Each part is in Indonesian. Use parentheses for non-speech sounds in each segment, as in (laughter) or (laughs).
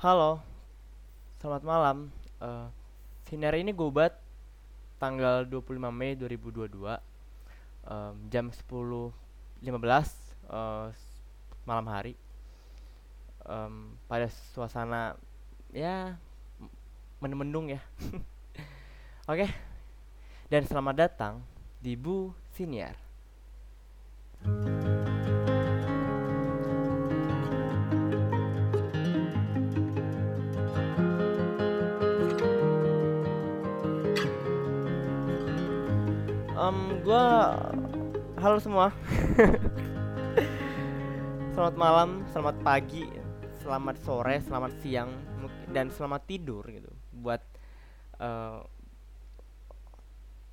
Halo, selamat malam. Uh, sinar ini gue buat tanggal 25 Mei 2022 um, jam 10.15 uh, malam hari um, pada suasana ya mendung ya. (laughs) Oke, okay. dan selamat datang di Bu Siniar. um, gue halo semua. Selamat malam selamat pagi selamat sore selamat siang dan selamat tidur gitu. Buat uh,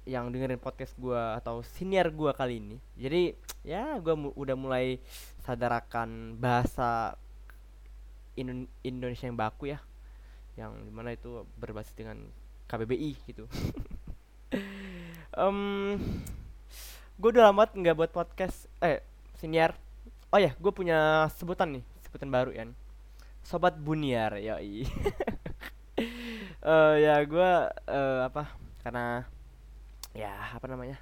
yang dengerin podcast gue atau senior gue kali ini. Jadi ya gue mu udah mulai sadar akan bahasa Indo Indonesia yang baku ya. Yang di mana itu berbasis dengan KBBI gitu. (laughs) Um, gue udah lama nggak buat podcast eh senior oh ya gue punya sebutan nih sebutan baru ya sobat buniar (laughs) ya uh, ya gue uh, apa karena ya apa namanya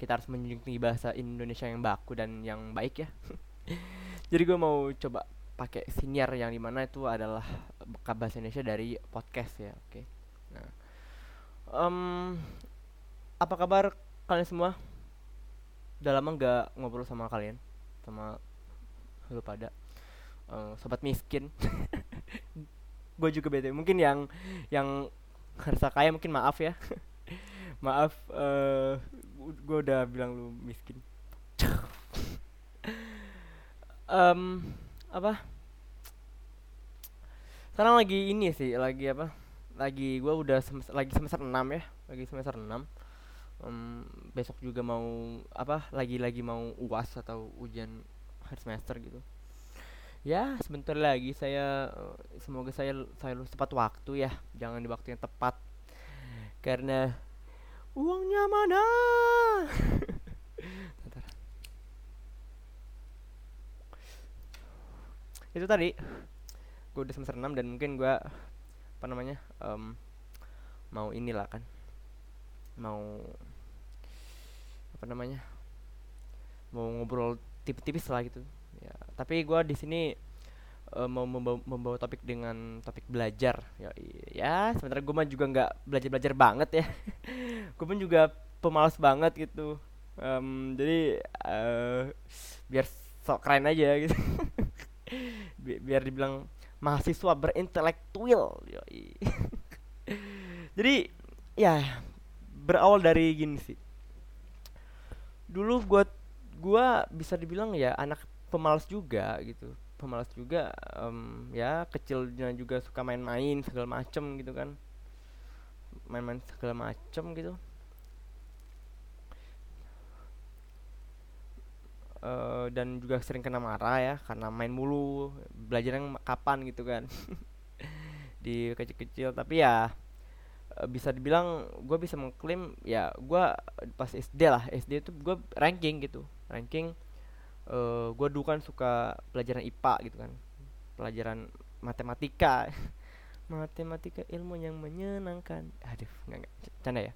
kita harus menjunjung tinggi bahasa Indonesia yang baku dan yang baik ya (laughs) jadi gue mau coba pakai senior yang di mana itu adalah bahasa Indonesia dari podcast ya oke okay. nah um, apa kabar kalian semua? Udah lama nggak ngobrol sama kalian, sama lu pada uh, sobat miskin. (laughs) gue juga bete. Mungkin yang yang harus kaya mungkin maaf ya. (laughs) maaf, uh, eh, gue udah bilang lu miskin. (laughs) um, apa? Sekarang lagi ini sih, lagi apa? Lagi gue udah semester, lagi semester 6 ya, lagi semester 6 um, besok juga mau apa lagi-lagi mau uas atau ujian akhir semester gitu. Ya sebentar lagi saya semoga saya saya lulus tepat waktu ya. Jangan di waktu yang tepat. Karena uangnya mana? (laughs) Itu tadi. Gue udah semester 6 dan mungkin gue apa namanya um, mau inilah kan. Mau apa namanya mau ngobrol tipis-tipis lah gitu. Ya tapi gue di sini uh, mau membawa, membawa topik dengan topik belajar. Ya ya sementara gue mah juga nggak belajar belajar banget ya. (laughs) Gue pun juga pemalas banget gitu. Um, jadi uh, biar sok keren aja gitu. (laughs) Bi biar dibilang mahasiswa berintelektual (laughs) jadi ya berawal dari gini sih dulu gua gua bisa dibilang ya anak pemalas juga gitu. Pemalas juga um, ya kecilnya juga suka main-main segala macem gitu kan. Main-main segala macem gitu. Uh, dan juga sering kena marah ya karena main mulu belajar yang kapan gitu kan. (laughs) Di kecil-kecil tapi ya bisa dibilang gue bisa mengklaim ya gue pas SD lah SD itu gue ranking gitu. Ranking uh, eh, gue dulu kan suka pelajaran IPA gitu kan. Pelajaran matematika. (laughs) Matematika ilmu yang menyenangkan. Aduh nggak nggak canda ya.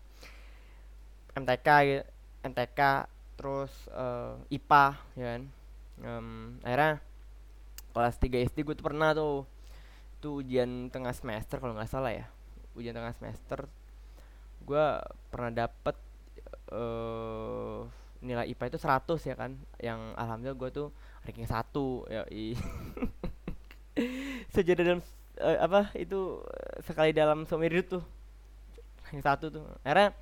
MTK gitu MTK terus uh, IPA ya kan. Um, akhirnya kelas 3 SD gue tuh pernah tuh itu ujian tengah semester kalau nggak salah ya ujian tengah semester gue pernah dapet uh, nilai IPA itu 100 ya kan yang alhamdulillah gue tuh ranking satu ya (laughs) sejadi dalam uh, apa itu sekali dalam seumur hidup tuh ranking satu tuh. Akhirnya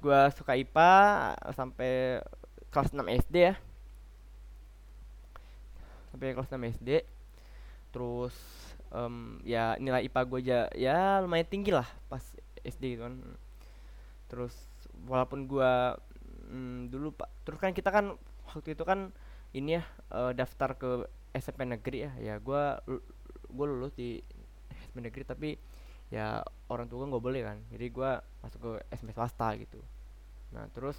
gue suka IPA sampai kelas 6 SD ya. Sampai kelas 6 SD terus um, ya nilai IPA gue aja ya lumayan tinggi lah pas SD gitu kan. Terus walaupun gue mm, dulu pak terus kan kita kan waktu itu kan ini ya uh, daftar ke SMP negeri ya. Ya gue gue lulus di SMP negeri tapi ya orang tua nggak boleh kan. Jadi gue masuk ke SMP swasta gitu. Nah terus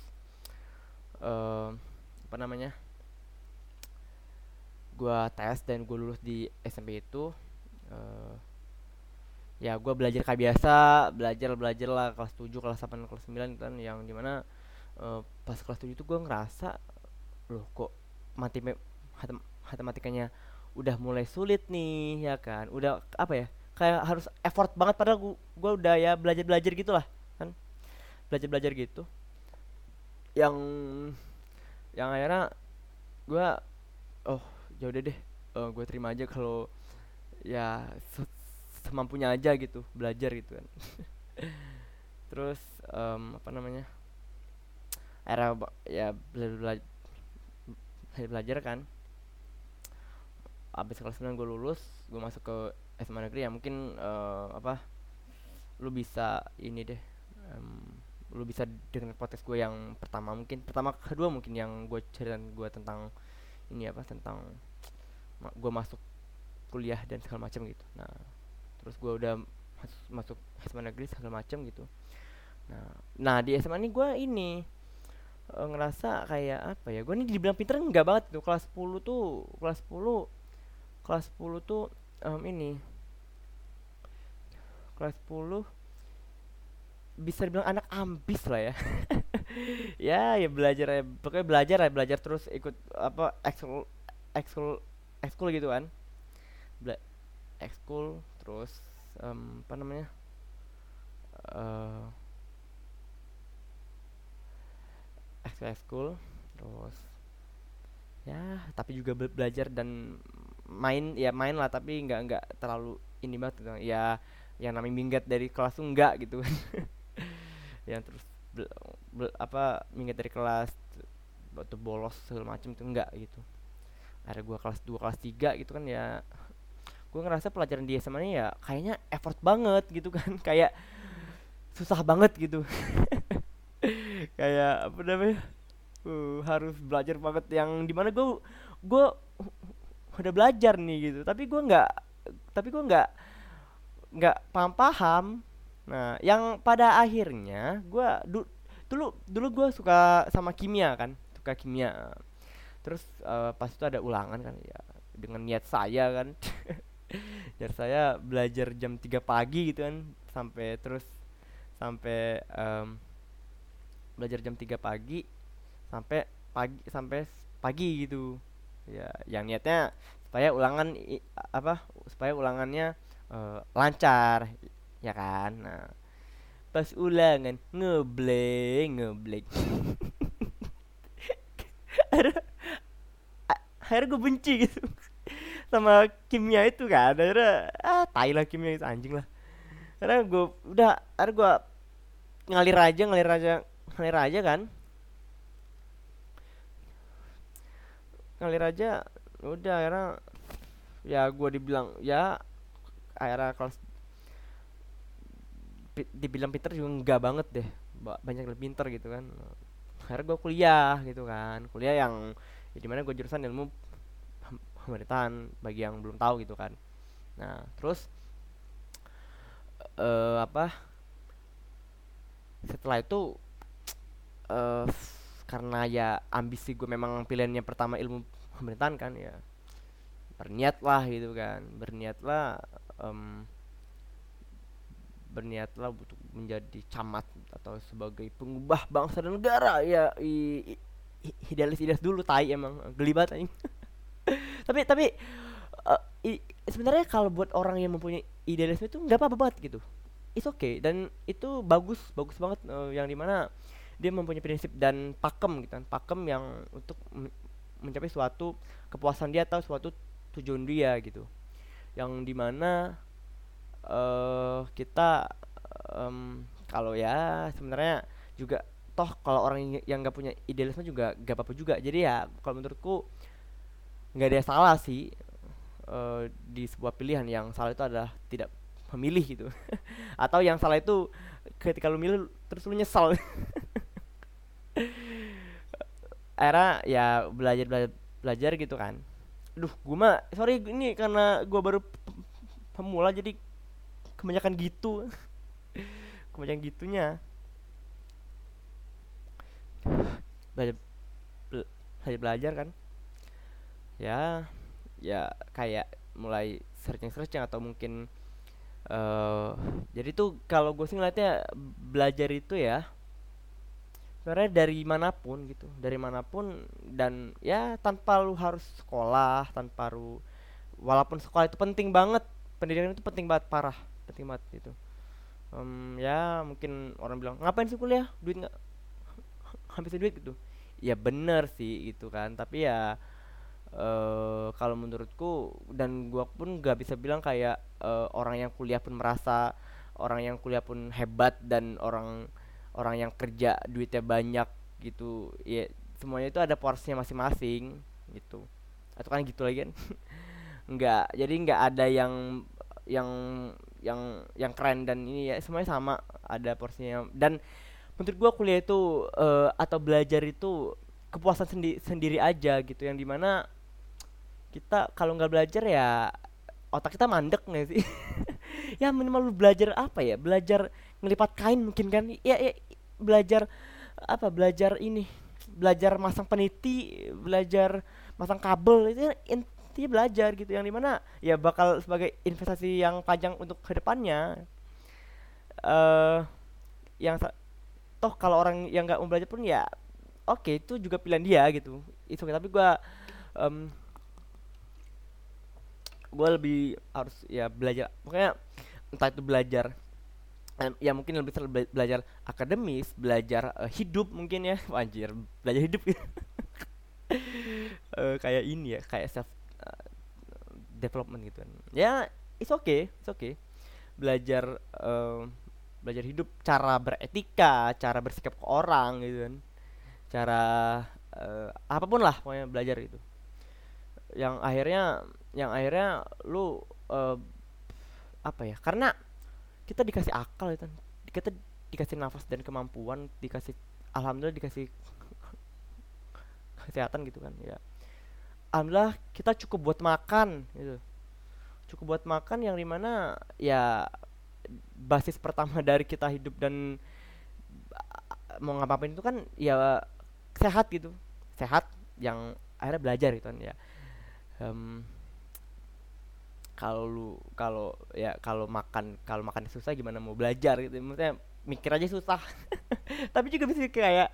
uh, apa namanya gue tes dan gue lulus di SMP itu uh, ya gue belajar kayak biasa belajar belajar lah kelas 7 kelas 8 kelas 9 kan yang di mana uh, pas kelas 7 itu gue ngerasa loh kok mati matematikanya udah mulai sulit nih ya kan? Udah apa ya kayak harus effort banget padahal gua, gua udah ya belajar belajar gitulah kan? Belajar belajar gitu. Yang yang akhirnya gua oh ya udah deh uh, gua terima aja kalau ya se semampunya aja gitu belajar gitu kan. (laughs) Terus um, apa namanya era ya belajar belajar, belajar kan. Abis kelas 9 gue lulus gue masuk ke SMA negeri ya mungkin uh, apa lu bisa ini deh um, lu bisa dengan podcast gue yang pertama mungkin pertama kedua mungkin yang gue cerita gue tentang ini apa tentang gue masuk kuliah dan segala macam gitu. Nah terus gue udah masuk, masuk SMA negeri segala macam gitu. Nah nah di SMA ini gue ini uh, ngerasa kayak apa ya gue ini dibilang pinter enggak banget tuh kelas 10 tuh kelas 10 kelas 10 tuh um, ini kelas 10 bisa dibilang anak ambis lah ya. (laughs) Ya ya belajar ya pokoknya belajar ya belajar terus ikut apa ekskul ekskul ekskul gitu kan Bela ekskul terus um, apa namanya uh, ekskul terus ya tapi juga be belajar dan main ya main lah tapi nggak nggak terlalu ini banget gitu. ya yang namanya minggat dari kelas tuh enggak gitu kan (laughs) yang terus bel, bel, apa minggat dari kelas waktu bolos segala macam itu enggak gitu ada gua kelas 2 kelas 3 gitu kan ya gua ngerasa pelajaran di SMA ini ya kayaknya effort banget gitu kan. (laughs) Kayak susah banget gitu. (laughs) Kayak apa namanya? Uh, harus belajar banget yang di mana gue gue udah belajar nih gitu. Tapi gue nggak tapi gue nggak nggak paham paham nah yang pada akhirnya gue du, dulu dulu gue suka sama kimia kan suka kimia. Terus uh, pas itu ada ulangan kan ya dengan niat saya kan (laughs) biar saya belajar jam 3 pagi gitu kan sampai terus sampai um, belajar jam 3 pagi sampai pagi sampai pagi gitu. Ya yang niatnya supaya ulangan apa supaya ulangannya uh, lancar ya kan? Nah pas ulangan ngebleng ngebleng. (laughs) Akhirnya gue benci gitu sama kimia itu kan. Akhirnya ah tai lah kimia itu anjing lah. Karena gue udah akhirnya gue ngalir aja ngalir aja ngalir aja kan. Ngalir aja udah akhirnya ya gue dibilang ya akhirnya kelas dibilang pinter juga enggak banget deh. Banyak lebih pinter gitu kan. Akhirnya gue kuliah gitu kan. Kuliah yang ya di mana gue jurusan ilmu pemerintahan bagi yang belum tahu gitu kan. Nah terus uh, apa setelah itu uh, karena ya ambisi gue memang pilihannya pertama ilmu pemerintahan kan ya berniatlah gitu kan berniatlah um, berniatlah untuk menjadi camat atau sebagai pengubah bangsa dan negara. Ya i, i, idealis idealis dulu tai emang gelibat aja (laughs) tapi tapi uh, sebenarnya kalau buat orang yang mempunyai idealisme itu nggak apa-apa banget gitu. It's okay. Dan itu bagus bagus banget uh, yang di mana dia mempunyai prinsip dan pakem gitu kan. Pakem yang untuk mencapai suatu kepuasan dia atau suatu tujuan dia gitu. Yang di mana uh, kita um, kalau ya sebenarnya juga toh kalau orang yang nggak punya idealisme juga gak apa-apa juga. Jadi ya kalau menurutku nggak ada salah sih uh, di sebuah pilihan yang salah itu adalah tidak memilih gitu. (laughs) Atau yang salah itu ketika lu milih terus lu nyesal era (laughs) ya belajar belajar belajar gitu kan. Duh gue mah sorry ini karena gue baru pemula jadi kebanyakan gitu. (laughs) Kebanyakan gitunya. Belajar belajar belajar kan ya ya kayak mulai searching searching atau mungkin uh, jadi tuh kalau gue sih ngeliatnya belajar itu ya sebenarnya dari mana pun gitu dari mana pun dan ya tanpa lu harus sekolah tanpa lu walaupun sekolah itu penting banget pendidikan itu penting banget parah penting banget gitu. Um, ya mungkin orang bilang ngapain sih kuliah? Duit nggak? (laughs) Habisin duit gitu. Ya bener sih gitu kan tapi ya uh, kalau menurutku dan gua pun nggak bisa bilang kayak uh, orang yang kuliah pun merasa orang yang kuliah pun hebat dan orang orang yang kerja duitnya banyak gitu ya semuanya itu ada porsinya masing-masing gitu. Atau kan gitu lagi kan? (laughs) Nggak jadi nggak ada yang yang yang yang keren dan ini ya semuanya sama ada porsinya. Dan menurut gua kuliah itu uh, atau belajar itu kepuasan sendi sendiri aja gitu yang di mana kita kalau nggak belajar ya otak kita mandek nggak sih? (laughs) Ya minimal belajar apa ya? Belajar ngelipat kain mungkin kan? Ya, ya belajar apa belajar ini belajar masang peniti belajar masang kabel itu intinya belajar gitu. Yang di mana ya bakal sebagai investasi yang panjang untuk ke depannya uh, yang toh kalau orang yang nggak mau belajar pun ya oke okay, itu juga pilihan dia gitu. Itu tapi gue um, gue lebih harus ya belajar pokoknya entah itu belajar ya mungkin lebih bela belajar akademis belajar uh, hidup mungkin ya. Anjir belajar hidup. Uh, (laughs) kayak ini ya kayak self uh, development gitu kan. Ya it's okay it's okay. Belajar uh, belajar hidup cara beretika cara bersikap ke orang gitu kan. Cara uh, apa pun lah pokoknya belajar gitu. Yang akhirnya yang akhirnya lu uh, apa ya karena kita dikasih akal ya kita dikasih nafas dan kemampuan dikasih alhamdulillah dikasih kesehatan gitu kan ya. Alhamdulillah kita cukup buat makan gitu. Cukup buat makan yang di mana ya basis pertama dari kita hidup dan mau ngapain itu kan ya sehat gitu. Sehat yang akhirnya belajar gitu kan ya. Um, kalau lu kalau ya kalau makan kalau makan susah gimana mau belajar gitu. Maksudnya mikir aja susah. (laughs) Tapi juga bisa kayak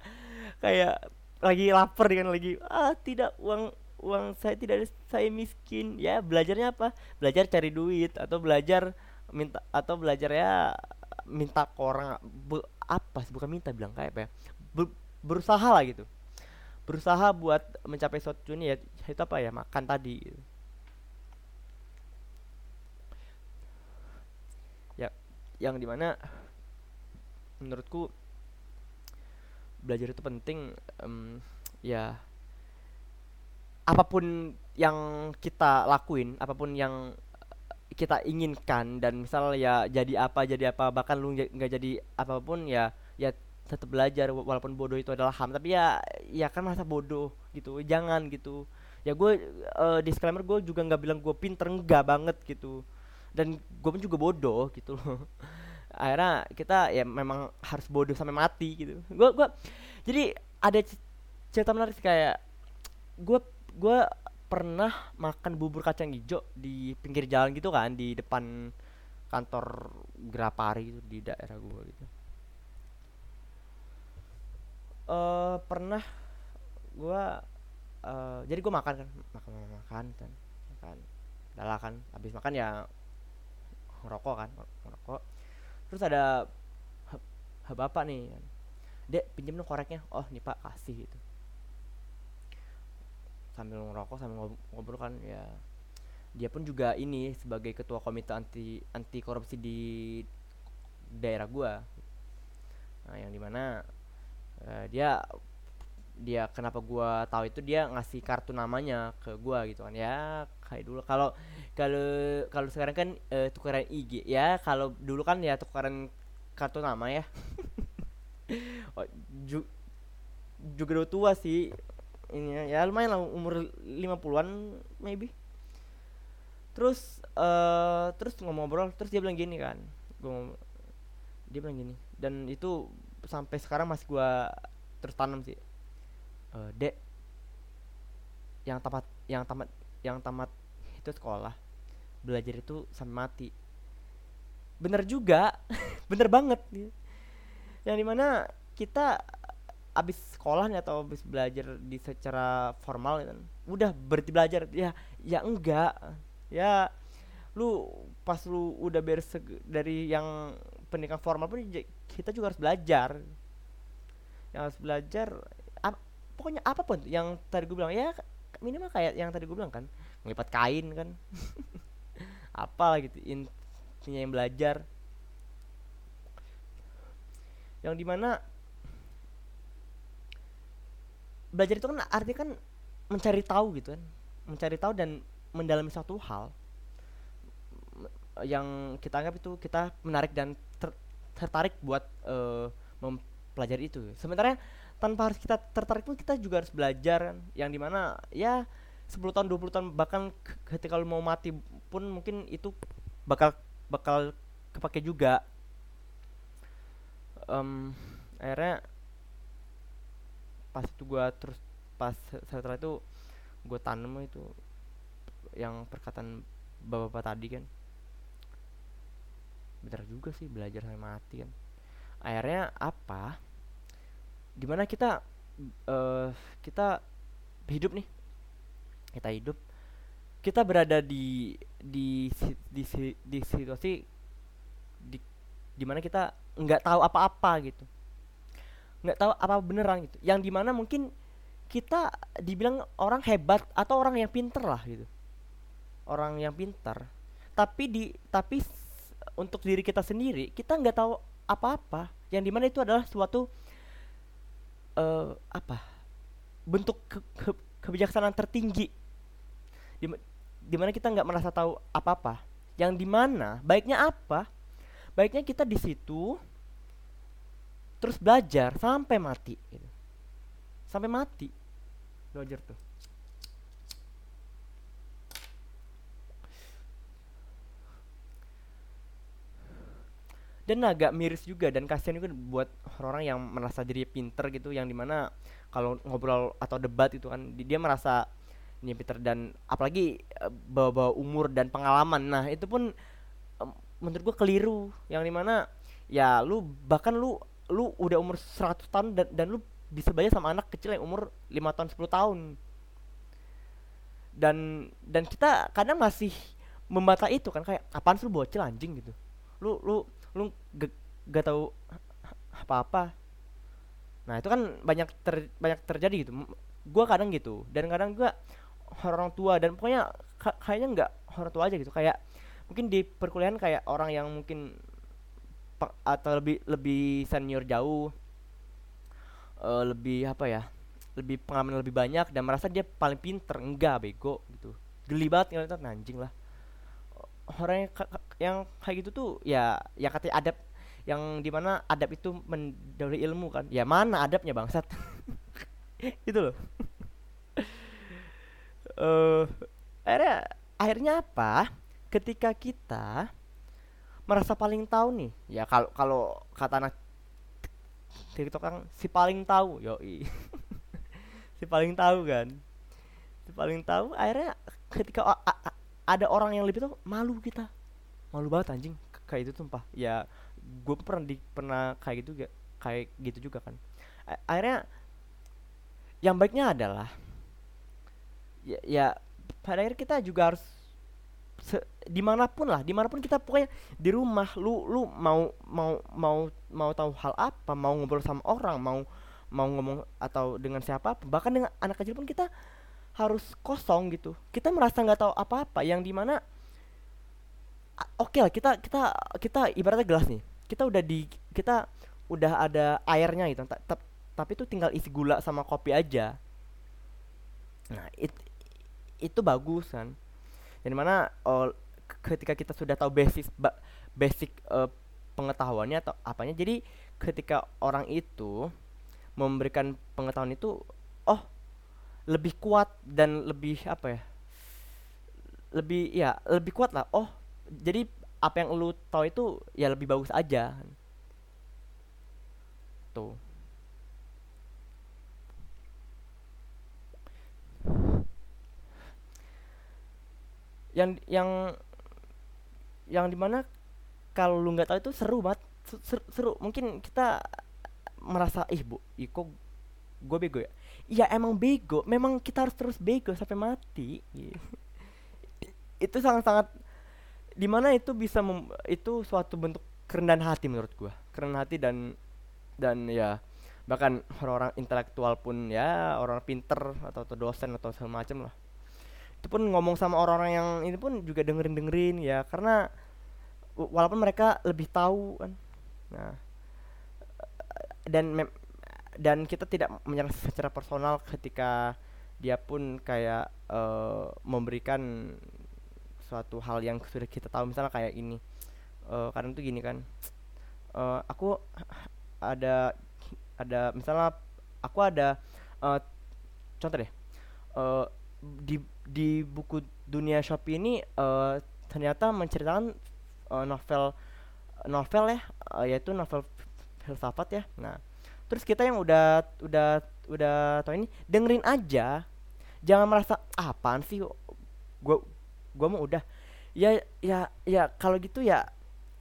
kayak lagi lapar kan lagi ah tidak uang uang saya tidak ada saya miskin. Ya belajarnya apa? Belajar cari duit atau belajar minta atau belajar ya minta ke orang be, apa bukan minta bilang kayak apa ya? Ber, berusaha lah gitu. Berusaha buat mencapai suatu ini ya itu apa ya? Makan tadi gitu. Yang di mana menurutku belajar itu penting um, ya apa pun yang kita lakuin apa pun yang kita inginkan dan misal ya jadi apa jadi apa bahkan lu nggak jadi apa pun ya ya tetap belajar walaupun bodoh itu adalah ham tapi ya ya kan masa bodoh gitu jangan gitu. Ya gue uh, disclaimer gue juga nggak bilang gue pinter enggak banget gitu dan gue pun juga bodoh gitu loh. (laughs) Akhirnya kita ya memang harus bodoh sampai mati gitu. Gue gua jadi ada cerita menarik kayak gue gue pernah makan bubur kacang hijau di pinggir jalan gitu kan di depan kantor Grapari gitu di daerah gue gitu. Uh, pernah gue uh, jadi gue makan kan makan makan kan makan. Adalah kan habis makan ya ngerokok kan ngerokok. Terus ada bapak nih? Dek pinjam dong koreknya. Oh nih pak kasih gitu. Sambil ngerokok sambil ngobrol kan ya. Dia pun juga ini sebagai ketua komite anti anti korupsi di daerah gua. Nah yang di mana uh, dia dia kenapa gua tahu itu dia ngasih kartu namanya ke gua gitu kan. Ya kayak dulu. Kalau kalau kalau sekarang kan uh, tukaran IG ya. Kalau dulu kan ya tukaran kartu nama ya. (laughs) Oh, ju juga udah tua sih. Ini ya lumayan lah umur 50-an maybe. Terus uh, terus ngomong-ngobrol terus dia bilang gini kan. Gua dia bilang gini. Dan itu sampai sekarang masih gua terus tanam sih. Uh, dek yang tamat yang tamat yang tamat itu sekolah. Belajar itu sampai mati. Bener juga (laughs) bener banget. Yang di mana kita abis sekolah nih atau abis belajar di secara formal kan udah berarti belajar. Ya ya enggak. Ya lu pas lu udah beres dari yang pendidikan formal pun kita juga harus belajar. Yang harus belajar ap, pokoknya apa pun yang tadi gue bilang ya minimal kayak yang tadi gue bilang kan ngelipat kain kan. (laughs) Apa gitu intinya yang belajar. Yang di mana belajar itu kan artinya kan mencari tahu gitu kan. Mencari tahu dan mendalami satu hal. Yang kita anggap itu kita menarik dan ter tertarik buat uh, mempelajari itu. Sementara tanpa harus kita tertarik pun kita juga harus belajar kan. Yang di mana ya 10 tahun 20 tahun bahkan ketika lu mau mati pun mungkin itu bakal bakal kepake juga. Um, akhirnya pas itu gue terus pas setelah itu gue tanam itu yang perkataan bapak-bapak tadi kan. Bener juga sih belajar sampai mati kan. Akhirnya apa? Di mana kita uh, kita hidup nih kita hidup kita berada di di di, di, situasi di di mana kita nggak tahu apa-apa gitu. Nggak tahu apa beneran gitu. Yang di mana mungkin kita dibilang orang hebat atau orang yang pinter lah gitu. Orang yang pintar tapi di tapi untuk diri kita sendiri kita nggak tahu apa-apa. Yang di mana itu adalah suatu uh, apa? Bentuk ke, ke, kebijaksanaan tertinggi di di mana kita nggak merasa tahu apa-apa. Yang di mana baiknya apa? Baiknya kita di situ terus belajar sampai mati gitu. sampai mati. Belajar tuh. Dan agak miris juga dan kasihan juga buat orang-orang yang merasa diri pinter gitu yang di mana kalau ngobrol atau debat itu kan dia merasa ini pinter dan apalagi eh, bawa-bawa umur dan pengalaman. Nah itu pun menurut gua keliru. Yang di mana ya lu bahkan lu lu udah umur 100 tahun dan, dan lu bisa belajar sama anak kecil yang umur 5 tahun 10 tahun. Dan dan kita kadang masih membata itu kan kayak apaan sih lu bocil anjing? gitu. Lu lu lu gak, gak tahu apa-apa. Nah itu kan banyak ter, banyak terjadi gitu. Gua kadang gitu. Dan kadang gua orang tua dan pokoknya kayaknya nggak orang tua aja gitu. Kayak mungkin di perkuliahan kayak orang yang mungkin atau lebih lebih senior jauh uh, lebih apa ya lebih pengalaman lebih banyak dan merasa dia paling pinter. Enggak bego gitu. Geli banget ngeliat anjing lah. Orang yang, yang kayak gitu tuh ya ya katanya adab yang di mana adab itu mendahului ilmu kan. Ya mana adabnya bangsat? (laughs) Itu loh uh, akhirnya akhirnya apa? Ketika kita merasa paling tahu nih ya kalau kalau kata anak TikTok kan si paling tahu yo (laughs) si paling tahu kan? Si paling tahu akhirnya ketika ada orang yang lebih tahu malu kita. Malu banget anjing kayak itu tumpah. Ya gue pernah di pernah kayak gitu kayak gitu juga kan. Akhirnya yang baiknya adalah ya, ya pada akhirnya kita juga harus se, di mana pun lah di mana pun kita pokoknya di rumah lu lu mau mau mau mau tahu hal apa mau ngobrol sama orang mau mau ngomong atau dengan siapa bahkan dengan anak kecil pun kita harus kosong gitu. Kita merasa nggak tahu apa-apa yang di mana oke okay lah kita kita kita ibaratnya gelas nih kita udah di kita udah ada airnya gitu tapi itu tinggal isi gula sama kopi aja. Nah it, itu bagus kan. Yang mana oh, ketika kita sudah tahu basic ba basic uh, pengetahuannya atau apanya jadi ketika orang itu memberikan pengetahuan itu oh lebih kuat dan lebih apa ya lebih ya lebih kuat lah. Oh jadi apa yang lu tahu itu ya lebih bagus aja. Tuh yang yang yang di mana kalau lu nggak tahu itu seru banget. Seru, seru. Mungkin kita merasa ih bu iko gue bego ya? Iya emang bego. Memang kita harus terus bego sampai mati. Itu sangat-sangat di mana itu bisa mem, itu suatu bentuk kerendahan hati menurut gue kerendahan hati dan dan ya bahkan orang-orang intelektual pun ya orang pinter atau, atau dosen atau segala macam lah itu pun ngomong sama orang-orang yang ini pun juga dengerin dengerin ya. Karena walaupun mereka lebih tahu kan. Nah dan mem dan kita tidak menyerang secara personal ketika dia pun kayak uh, memberikan suatu hal yang sudah kita tahu. Misalnya kayak ini uh, karena itu gini kan uh, aku ada ada misalnya aku ada uh, contoh deh uh, di di buku dunia Shopee ini uh, ternyata menceritakan uh, novel novel ya uh, yaitu novel filsafat ya. Nah terus kita yang udah udah udah tau ini dengerin aja. Jangan merasa ah, apaan sih gua gua mau udah. Ya ya ya kalau gitu ya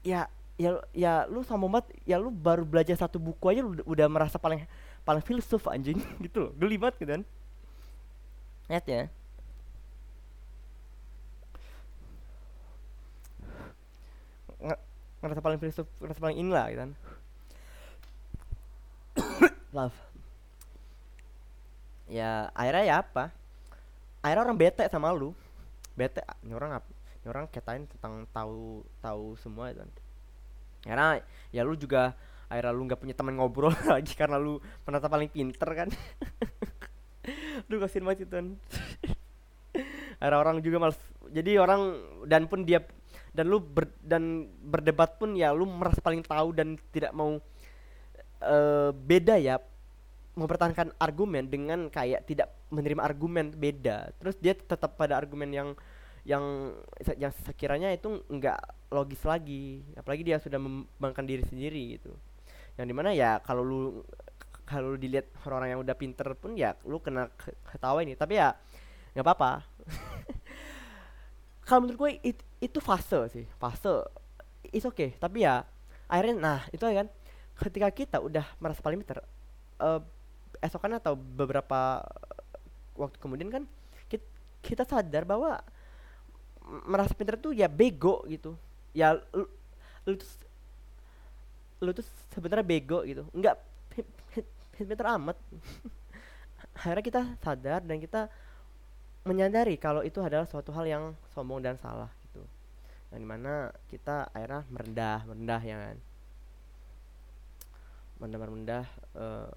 ya ya ya lu sama banget ya lu baru belajar satu buku aja lu udah merasa paling paling filsuf anjing (laughs) gitu loh. Geli banget gitu kan lihat ya. Ngerasa paling filsuf ngerasa paling inilah gitu kan. (coughs) Love. Ya akhirnya ya apa? Akhirnya orang bete sama lu. Bete ah, ini orang apa ini orang katain tentang tahu tahu semua itu nanti karena ya lu juga akhirnya lu nggak punya teman ngobrol (laughs) lagi karena lu penata paling pinter kan (laughs) lu kasih banget itu (laughs) akhirnya orang juga males. Jadi orang dan pun dia dan lu ber, dan berdebat pun ya lu merasa paling tahu dan tidak mau uh, beda ya. Mempertahankan argumen dengan kayak tidak menerima argumen beda. Terus dia tetap pada argumen yang yang yang sekiranya itu enggak logis lagi. Apalagi dia sudah membangkan diri sendiri gitu. Yang di mana ya kalau lu kalau dilihat orang-orang yang udah pinter pun ya lu kena ketawa ini tapi ya nggak apa-apa. (laughs) Kalau menurut gue it, itu fase sih fase. It's okay. Tapi ya akhirnya nah itu kan. Ketika kita udah merasa paling pinter uh, esokan atau beberapa waktu kemudian kan kita, kita sadar bahwa merasa pinter tuh ya bego gitu. Ya lu, lu tuh lu tuh sebenarnya bego gitu. Nggak (laughs) pinter amat. (laughs) Akhirnya kita sadar dan kita menyadari kalau itu adalah suatu hal yang sombong dan salah gitu. Yang di mana kita akhirnya merendah merendah ya kan? Merendah merendah uh,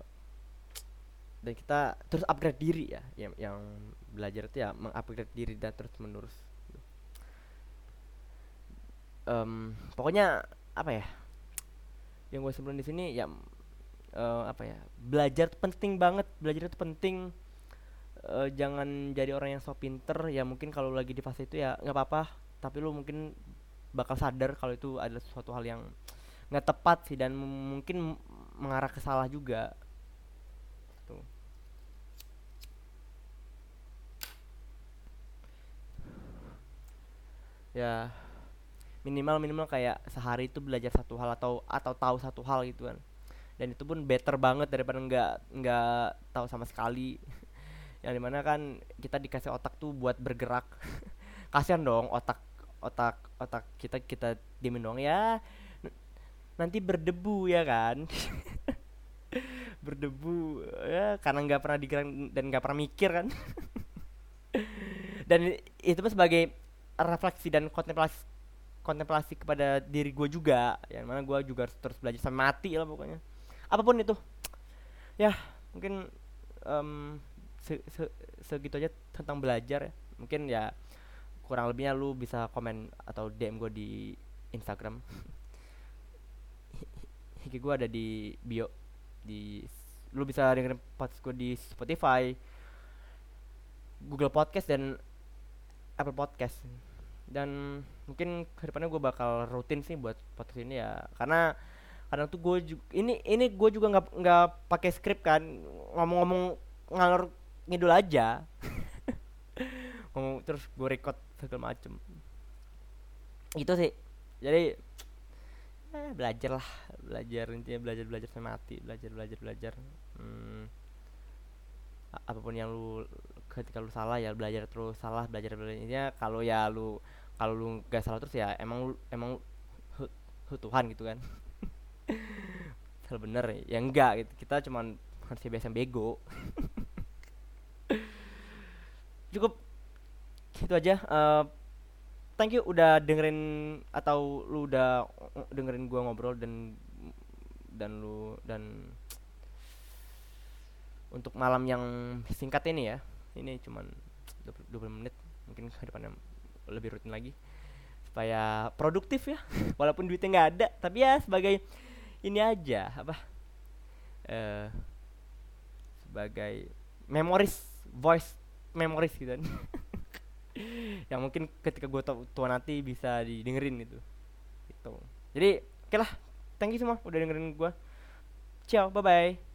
dan kita terus upgrade diri ya. Yang yang belajar itu ya mengupgrade diri dan terus menerus um, pokoknya apa ya yang gue sebelum di sini ya uh, apa ya belajar tuh penting banget belajar itu penting. Uh, jangan jadi orang yang so pinter ya mungkin kalau lagi di fase itu ya nggak apa-apa tapi lu mungkin bakal sadar kalau itu adalah suatu hal yang nggak tepat sih dan mungkin mengarah ke salah juga. Tuh. Ya minimal minimal kayak sehari itu belajar satu hal atau atau tahu satu hal gitu kan dan itu pun better banget daripada nggak nggak tahu sama sekali. (laughs) Yang di mana kan kita dikasih otak tuh buat bergerak. (laughs) Kasihan dong otak otak otak kita kita diemin dong ya. Nanti berdebu ya kan? (laughs) Berdebu ya karena nggak pernah digerak dan nggak pernah mikir kan? Dan itu pun sebagai refleksi dan kontemplasi kontemplasi kepada diri gue juga. Yang mana gue juga harus terus belajar sampai mati lah pokoknya apa pun itu. Ya mungkin um, se -se segitu aja tentang belajar ya. Mungkin ya kurang lebihnya lu bisa komen atau DM gue di Instagram. (laughs) Hiki gue ada di bio. Di lu bisa dengerin podcast gue di Spotify Google Podcast dan Apple Podcast. Dan mungkin ke depannya gue bakal rutin sih buat podcast ini ya. Karena kadang tuh gue ini ini gue juga nggak nggak pakai skrip kan. Ngomong-ngomong ngalor ngidul aja. (laughs) Ngomong terus gue record segala macem. Itu sih. Jadi belajar lah belajar intinya belajar belajar sampai mati. Belajar belajar belajar. Hmm, apa pun yang lu ketika lu salah ya belajar terus. Salah belajar belajar. Intinya kalau ya lu kalau lu gak salah terus ya emang emang Tuhan gitu kan (laughs) salah bener ya enggak gitu. Kita cuman manusia biasa yang bego. (laughs) Cukup. Itu aja. Uh, thank you udah dengerin atau lu udah dengerin gua ngobrol dan dan lu dan untuk malam yang singkat ini ya. Ini cuman 20, 20 menit. Mungkin ke depannya lebih rutin lagi. Supaya produktif ya. (laughs) Walaupun duitnya nggak ada. Tapi ya sebagai ini aja apa? Uh, sebagai memoris voice memoris gitu kan. (laughs) Yang mungkin ketika gue tua nanti bisa didengerin gitu. Gitu. Jadi oke okay lah. Thank you semua udah dengerin gue ciao bye bye